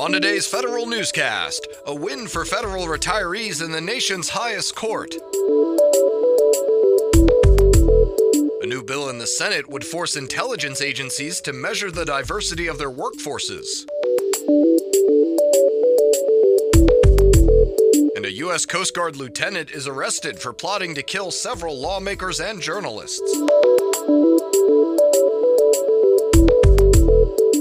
On today's federal newscast, a win for federal retirees in the nation's highest court. A new bill in the Senate would force intelligence agencies to measure the diversity of their workforces. And a U.S. Coast Guard lieutenant is arrested for plotting to kill several lawmakers and journalists.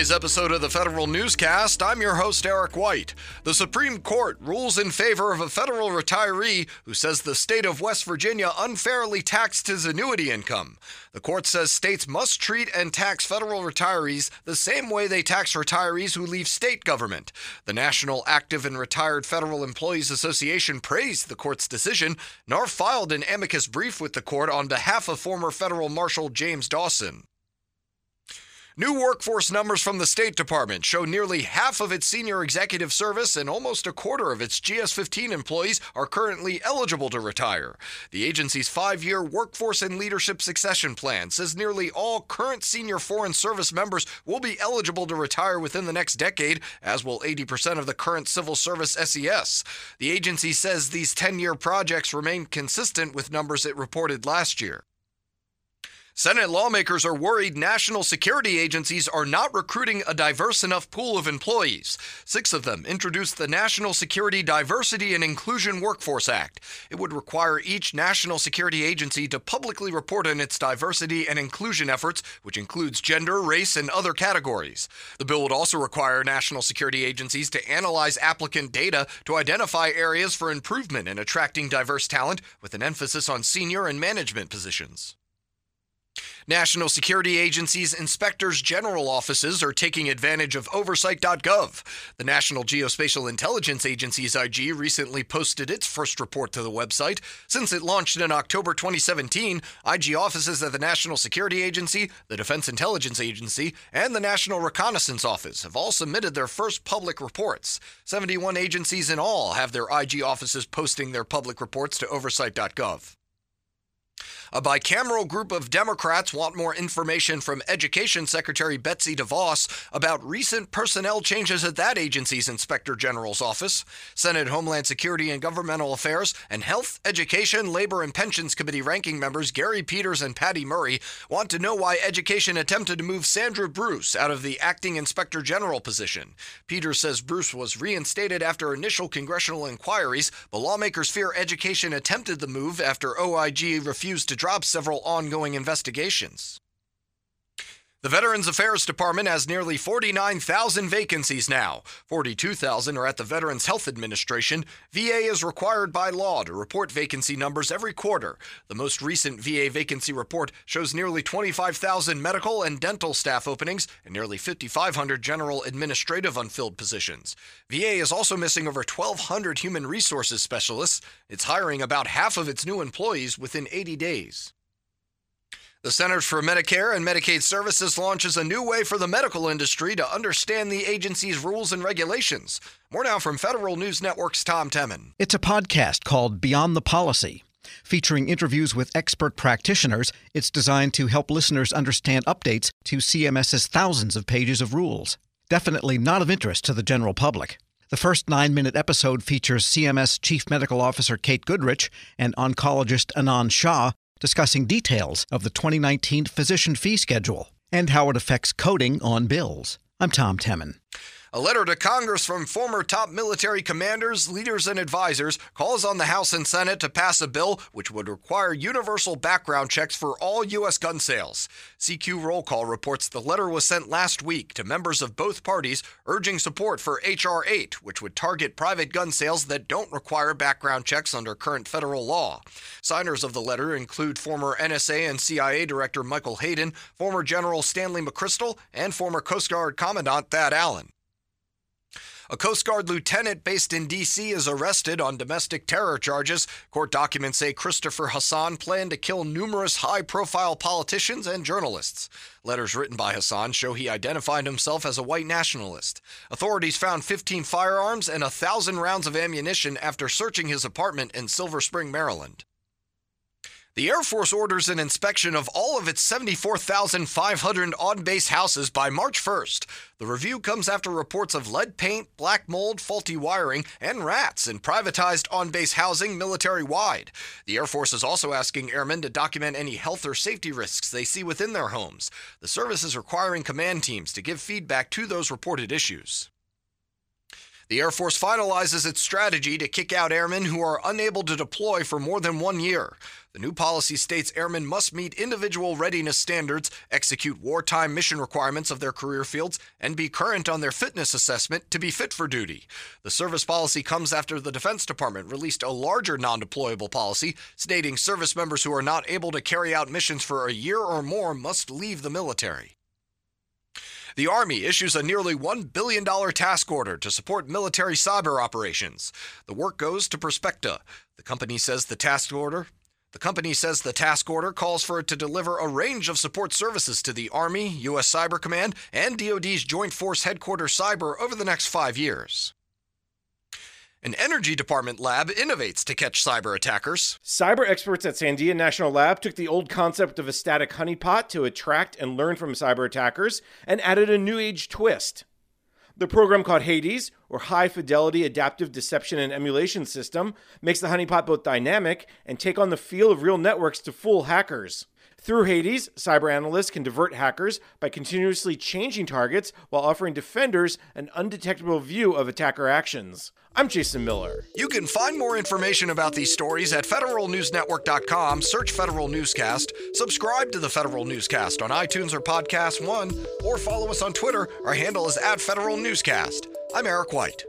Today's episode of the Federal Newscast. I'm your host, Eric White. The Supreme Court rules in favor of a federal retiree who says the state of West Virginia unfairly taxed his annuity income. The court says states must treat and tax federal retirees the same way they tax retirees who leave state government. The National Active and Retired Federal Employees Association praised the court's decision. NARFE filed an amicus brief with the court on behalf of former federal marshal James Dawson. New workforce numbers from the State Department show nearly half of its senior executive service and almost a quarter of its GS 15 employees are currently eligible to retire. The agency's five year workforce and leadership succession plan says nearly all current senior Foreign Service members will be eligible to retire within the next decade, as will 80% of the current Civil Service SES. The agency says these 10 year projects remain consistent with numbers it reported last year. Senate lawmakers are worried national security agencies are not recruiting a diverse enough pool of employees. Six of them introduced the National Security Diversity and Inclusion Workforce Act. It would require each national security agency to publicly report on its diversity and inclusion efforts, which includes gender, race, and other categories. The bill would also require national security agencies to analyze applicant data to identify areas for improvement in attracting diverse talent, with an emphasis on senior and management positions. National Security Agency's inspectors general offices are taking advantage of oversight.gov. The National Geospatial Intelligence Agency's IG recently posted its first report to the website. Since it launched in October 2017, IG offices at the National Security Agency, the Defense Intelligence Agency, and the National Reconnaissance Office have all submitted their first public reports. 71 agencies in all have their IG offices posting their public reports to oversight.gov. A bicameral group of Democrats want more information from Education Secretary Betsy DeVos about recent personnel changes at that agency's Inspector General's office. Senate Homeland Security and Governmental Affairs and Health, Education, Labor, and Pensions Committee ranking members Gary Peters and Patty Murray want to know why Education attempted to move Sandra Bruce out of the acting Inspector General position. Peters says Bruce was reinstated after initial congressional inquiries, but lawmakers fear Education attempted the move after OIG refused to drop several ongoing investigations. The Veterans Affairs Department has nearly 49,000 vacancies now. 42,000 are at the Veterans Health Administration. VA is required by law to report vacancy numbers every quarter. The most recent VA vacancy report shows nearly 25,000 medical and dental staff openings and nearly 5,500 general administrative unfilled positions. VA is also missing over 1,200 human resources specialists. It's hiring about half of its new employees within 80 days. The Centers for Medicare and Medicaid Services launches a new way for the medical industry to understand the agency's rules and regulations. More now from Federal News Network's Tom Temin. It's a podcast called Beyond the Policy. Featuring interviews with expert practitioners, it's designed to help listeners understand updates to CMS's thousands of pages of rules. Definitely not of interest to the general public. The first nine minute episode features CMS Chief Medical Officer Kate Goodrich and oncologist Anand Shah discussing details of the 2019 physician fee schedule and how it affects coding on bills. I'm Tom Temin. A letter to Congress from former top military commanders, leaders, and advisors calls on the House and Senate to pass a bill which would require universal background checks for all U.S. gun sales. CQ Roll Call reports the letter was sent last week to members of both parties urging support for H.R. 8, which would target private gun sales that don't require background checks under current federal law. Signers of the letter include former NSA and CIA Director Michael Hayden, former General Stanley McChrystal, and former Coast Guard Commandant Thad Allen. A Coast Guard lieutenant based in D.C. is arrested on domestic terror charges. Court documents say Christopher Hasson planned to kill numerous high profile politicians and journalists. Letters written by Hasson show he identified himself as a white nationalist. Authorities found 15 firearms and a thousand rounds of ammunition after searching his apartment in Silver Spring, Maryland. The Air Force orders an inspection of all of its 74,500 on base houses by March 1st. The review comes after reports of lead paint, black mold, faulty wiring, and rats in privatized on base housing military wide. The Air Force is also asking airmen to document any health or safety risks they see within their homes. The service is requiring command teams to give feedback to those reported issues. The Air Force finalizes its strategy to kick out airmen who are unable to deploy for more than one year. The new policy states airmen must meet individual readiness standards, execute wartime mission requirements of their career fields, and be current on their fitness assessment to be fit for duty. The service policy comes after the Defense Department released a larger non deployable policy stating service members who are not able to carry out missions for a year or more must leave the military. The Army issues a nearly $1 billion task order to support military cyber operations. The work goes to Perspecta. The company says the task order the company says the task order calls for it to deliver a range of support services to the Army, U.S. Cyber Command, and DoD's Joint Force Headquarters Cyber over the next five years. An Energy Department lab innovates to catch cyber attackers. Cyber experts at Sandia National Lab took the old concept of a static honeypot to attract and learn from cyber attackers and added a new age twist. The program called Hades, or High Fidelity Adaptive Deception and Emulation System, makes the honeypot both dynamic and take on the feel of real networks to fool hackers. Through Hades, cyber analysts can divert hackers by continuously changing targets while offering defenders an undetectable view of attacker actions. I'm Jason Miller. You can find more information about these stories at federalnewsnetwork.com. Search Federal Newscast, subscribe to the Federal Newscast on iTunes or Podcast One, or follow us on Twitter. Our handle is at Federal Newscast. I'm Eric White.